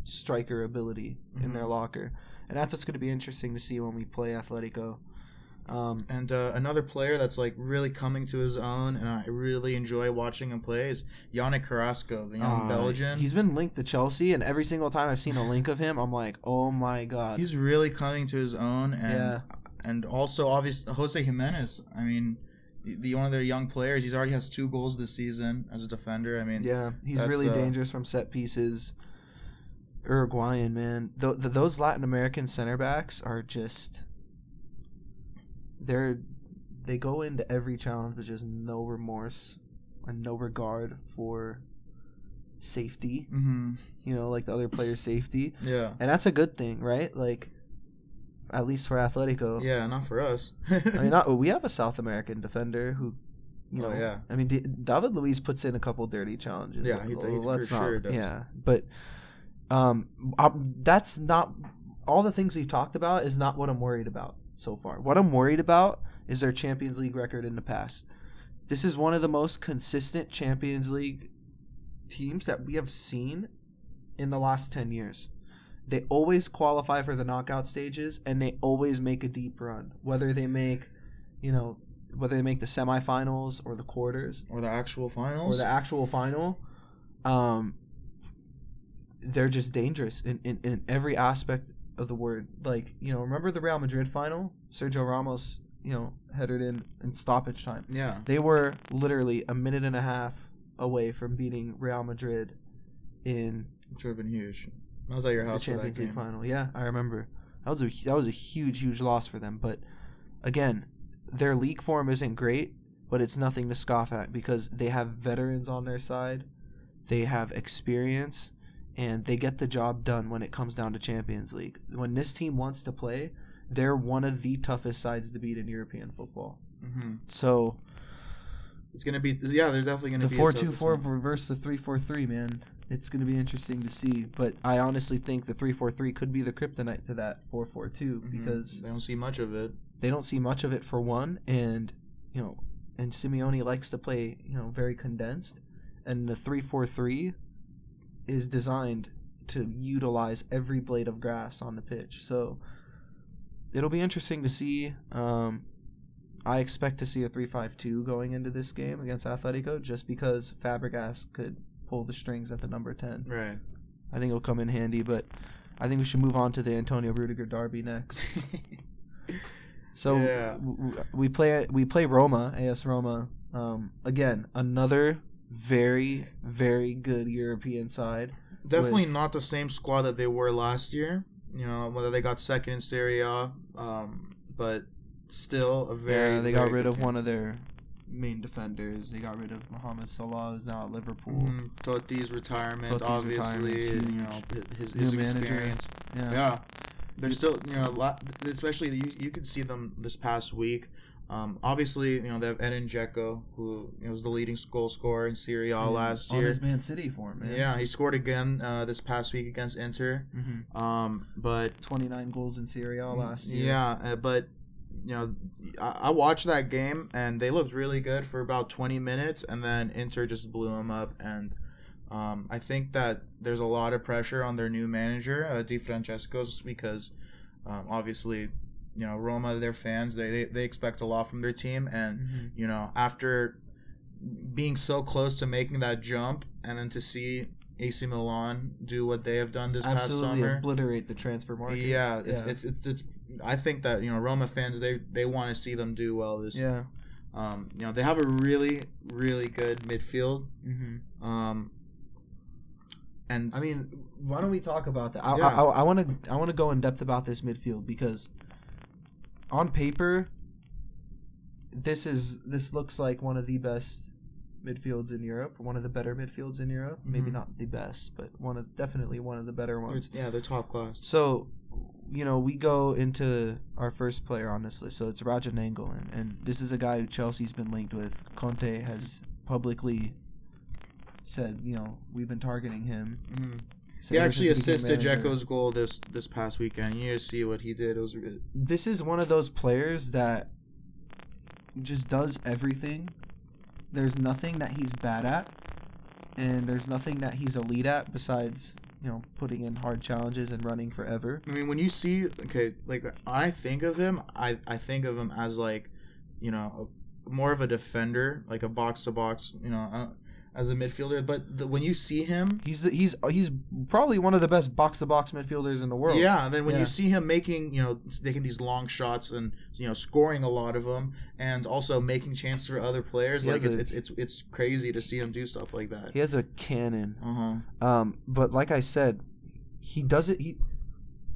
striker ability in mm-hmm. their locker, and that's what's going to be interesting to see when we play Atletico. Um, And uh, another player that's like really coming to his own, and I really enjoy watching him play is Yannick Carrasco, the young uh, Belgian. He's been linked to Chelsea, and every single time I've seen a link of him, I'm like, oh my god. He's really coming to his own, and Yeah. and also obviously Jose Giménez. I mean, the one of their young players. He's already has two goals this season as a defender. I mean, Yeah, he's really uh, dangerous from set pieces. Uruguayan man, th- th- those Latin American center backs are just they're they go into every challenge with just no remorse and no regard for safety. hmm You know, like the other player's safety, Yeah. and that's a good thing, right? Like at least for Atletico. Yeah, not for us. I mean, not, we have a South American defender who, you Oh, know, yeah. I mean, D- David Luiz puts in a couple dirty challenges. Yeah, he- he let's not, sure does. Yeah, but um, um, that's not all the things we've talked about is not what I'm worried about so far. What I'm worried about is their Champions League record in the past. This is one of the most consistent Champions League teams that we have seen in the last 10 years. They always qualify for the knockout stages and they always make a deep run. Whether they make, you know, whether they make the semifinals or the quarters or the actual finals or the actual final, um, they're just dangerous in, in, in every aspect of the word. Like, you know, remember the Real Madrid final? Sergio Ramos, you know, headed in in stoppage time. yeah. They were literally a minute and a half away from beating Real Madrid in Which would have been huge. I was at your the house for that Champions League game. final. Yeah, I remember. That was a that was a huge huge loss for them. But again, their league form isn't great, but it's nothing to scoff at because they have veterans on their side, they have experience, and they get the job done when it comes down to Champions League. When this team wants to play, they're one of the toughest sides to beat in European football. hmm So It's gonna be yeah. There's definitely gonna the be a four two four versus the three four three, man. It's gonna be interesting to see. But I honestly think the three four three could be the kryptonite to that four four two Mhm. because they don't see much of it. they don't see much of it for one, and you know, and Simeone likes to play you know very condensed, and the three four three is designed to utilize every blade of grass on the pitch. So it'll be interesting to see. Um, I expect to see a three-five-two going into this game against Atletico, just because Fabregas could pull the strings at the number ten. Right. I think it'll come in handy, but I think we should move on to the Antonio Rudiger derby next. So Yeah. w- w- we play we play Roma, AS Roma. Um, again, another very very good European side. Definitely not the same squad that they were last year. You know, whether they got second in Serie A, um, but still a very. yeah, they very got rid of team. one of their main defenders. They got rid of Mohamed Salah, who's now at Liverpool. Mhm. Totti's retirement, Totti's obviously, and, you know his his manager. experience. Yeah. Yeah, they're still you know a lot, especially you you could see them this past week. Um, obviously, you know they have Edin Dzeko, who you know, was the leading goal scorer in Serie A last on year. his Man City form, man. Yeah, he scored again uh, this past week against Inter. hmm Um, but 29 goals in Serie A last year. Yeah, uh, but you know, I, I watched that game and they looked really good for about 20 minutes, and then Inter just blew them up. And um, I think that there's a lot of pressure on their new manager, uh, Di Francesco's, because um, obviously, you know, Roma, their fans, they, they they expect a lot from their team, and Mhm. you know, after being so close to making that jump, and then to see AC Milan do what they have done this past Absolutely summer. obliterate the transfer market. Yeah, it's, Yeah. It's, it's it's I think that you know Roma fans they they want to see them do well this. Yeah. Um, you know they have a really really good midfield. hmm Um, and I mean, why don't we talk about that? I Yeah. I want to I want to go in depth about this midfield because on paper, this is this looks like one of the best midfields in Europe, one of the better midfields in Europe. Maybe Mhm. not the best, but one of definitely one of the better they're, ones. yeah, they're top class. So, you know, we go into our first player on this list. So it's Radja Nainggolan, and this is a guy who Chelsea's been linked with. Conte has publicly said, you know, we've been targeting him. Mhm. So He actually assisted. Dzeko's goal this this past weekend. You need to see what he did. It was re- This is one of those players that just does everything. There's nothing that he's bad at, and there's nothing that he's elite at besides, you know, putting in hard challenges and running forever. I mean, when you see, okay, like I think of him, I I think of him as like, you know, more of a defender, like a box to box, you know, uh, as a midfielder. But the, when you see him, He's the, he's he's probably one of the best box to box midfielders in the world. yeah, then when Yeah. you see him making, you know, taking these long shots and you know scoring a lot of them, and also making chance for other players, He like it's, a- it's it's it's crazy to see him do stuff like that. He has a cannon. Uh huh. Um, but like I said, he does it. He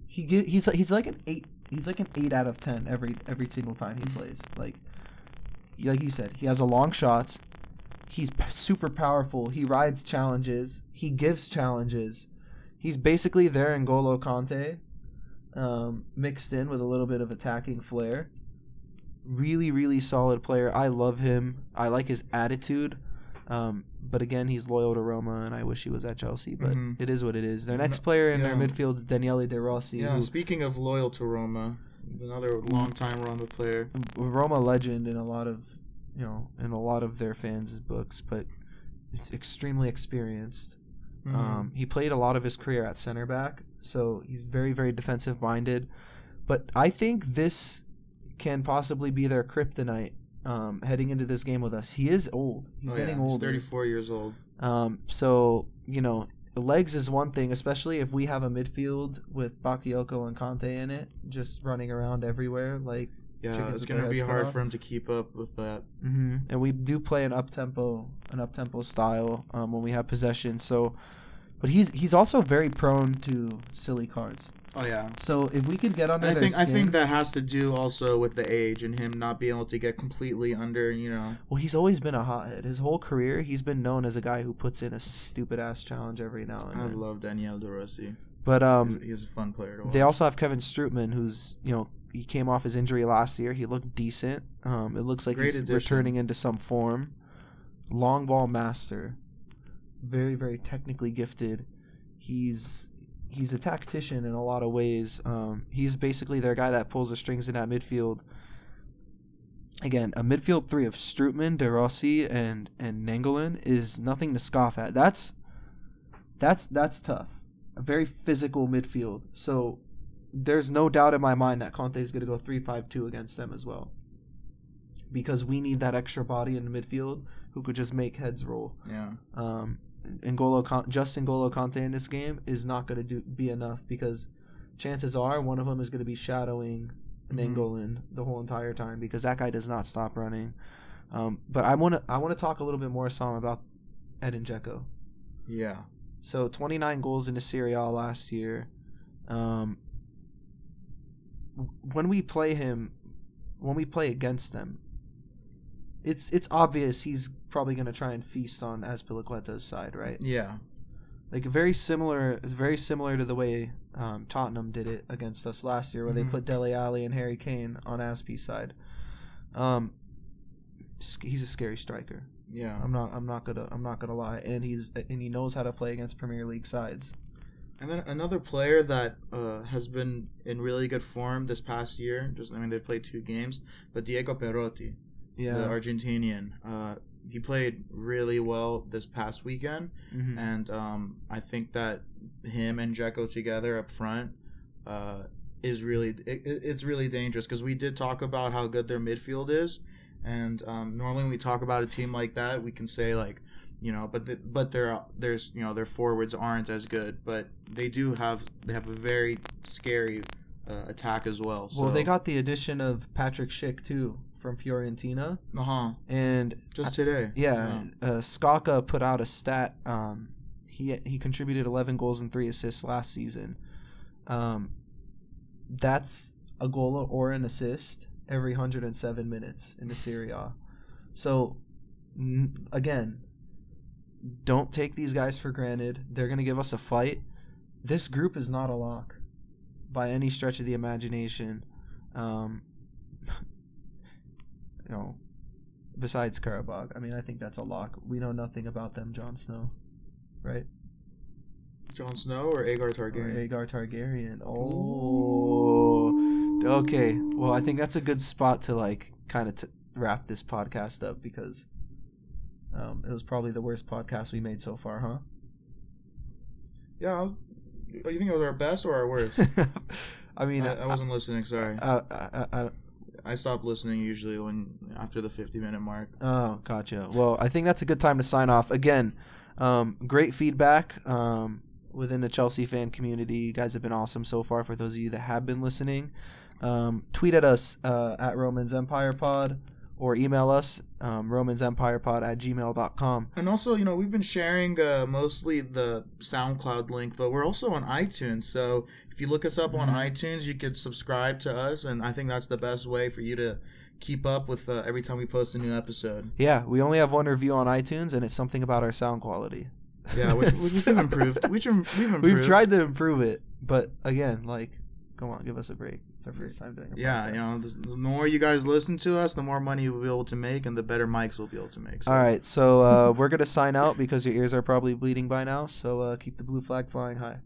he get, he's he's like an eight. He's like an eight out of ten every every single time he plays. Like like you said, he has a long shots. He's super powerful. He rides challenges. He gives challenges. He's basically their N'Golo Kanté, um, mixed in with a little bit of attacking flair. Really, really solid player. I love him. I like his attitude. Um, but again, he's loyal to Roma, and I wish he was at Chelsea. But Mhm. it is what it is. Their next player in their midfield is Daniele De Rossi, Yeah. who, Speaking of loyal to Roma, another long time Roma player. Roma legend in a lot of, you know, in a lot of their fans' books. But it's extremely experienced. Mhm. Um, he played a lot of his career at center back, so he's very, very defensive minded. But I think this can possibly be their kryptonite um, heading into this game with us. He is old. He's oh, getting yeah. He's 34 years old. Um, so you know, legs is one thing, especially if we have a midfield with Bakayoko and Kanté in it, just running around everywhere. Like, Yeah, it's gonna be hard for him to keep up with that. hmm and we do play an up tempo, an up tempo style um, when we have possession. So, but he's he's also very prone to silly cards. Oh yeah. So if we could get under I think I think that has to do also with the age and him not being able to get completely under. You know. well, he's always been a hothead. His whole career, he's been known as a guy who puts in a stupid ass challenge every now and I then. I love Daniel De Rossi. But um, he's, he's a fun player to watch. They also have Kevin Strootman, who's you know he came off his injury last year. He looked decent. Um, it looks like Great he's addition. returning into some form. Long ball master, very very technically gifted. He's he's a tactician in a lot of ways. Um, he's basically their guy that pulls the strings in that midfield. Again, a midfield three of Strootman, De Rossi, and and Nainggolan is nothing to scoff at. That's that's that's tough. A very physical midfield. So there's no doubt in my mind that Conte is going to go 3-5-2 against them as well. Because we need that extra body in the midfield who could just make heads roll. yeah. Um, N'Golo, Con- just N'Golo Kanté in this game is not going to do be enough because chances are one of them is going to be shadowing Mhm. Nainggolan the whole entire time because that guy does not stop running. Um, but I want to I want to talk a little bit more, Sam, about Edin Dzeko. Yeah. So 29 goals in the Serie A last year. Um, when we play him, when we play against them, it's it's obvious he's probably going to try and feast on Azpilicueta's side, right? Yeah. Like very similar, it's very similar to the way um, Tottenham did it against us last year, where Mhm. they put Dele Alli and Harry Kane on Azpi's side. Um, he's a scary striker. Yeah. I'm not. I'm not gonna. I'm not gonna lie. And he's and he knows how to play against Premier League sides. And then another player that uh, has been in really good form this past year. Just I mean they've played two games, but Diego Perotti, Yeah. the Argentinian, uh, he played really well this past weekend. Mhm. and um, I think that him and Dzeko together up front uh, is really it- it's really dangerous because we did talk about how good their midfield is, and um, normally when we talk about a team like that, we can say like you know, but the, but their there's you know their forwards aren't as good, but they do have they have a very scary uh, attack as well. So. Well, they got the addition of Patrick Schick too from Fiorentina, uh huh and just today. yeah, uh, Squawka put out a stat. Um, he he he contributed 11 goals and three assists last season. Um, that's a goal or an assist every 107 minutes in the Serie A. So, n- again, don't take these guys for granted. They're going to give us a fight. This group is not a lock by any stretch of the imagination. Um, you know, besides Karabakh. I mean, I think that's a lock. We know nothing about them, Jon Snow, right? Jon Snow or Aegar Or Targaryen? Aegar Targaryen. Oh, okay. Well, I think that's a good spot to like kind of t- wrap this podcast up because um, it was probably the worst podcast we made so far, huh? Yeah. I was- oh, you think it was our best or our worst? I mean, I, I wasn't listening. Sorry. I, I, I, I stopped listening usually when after the 50 minute mark. Oh, gotcha. Well, I think that's a good time to sign off. Again, um, great feedback um, within the Chelsea fan community. You guys have been awesome so far. For those of you that have been listening, um, tweet at us uh, at Romans Empire Pod or email us um, romansempirepod at gmail.com. And also, you know, we've been sharing uh, mostly the SoundCloud link, but we're also on iTunes. So if you look us up on Mhm. iTunes, you could subscribe to us, and I think that's the best way for you to keep up with uh, every time we post a new episode. Yeah, we only have one review on iTunes, and it's something about our sound quality. Yeah, which, we've improved. Which we've improved. We've tried to improve it, but again, like, come on, give us a break. It's our first time doing a Yeah, podcast. you know, the, the more you guys listen to us, the more money we'll be able to make, and the better mics we'll be able to make. So. All right, so uh, we're gonna sign out because your ears are probably bleeding by now. So uh, keep the blue flag flying high.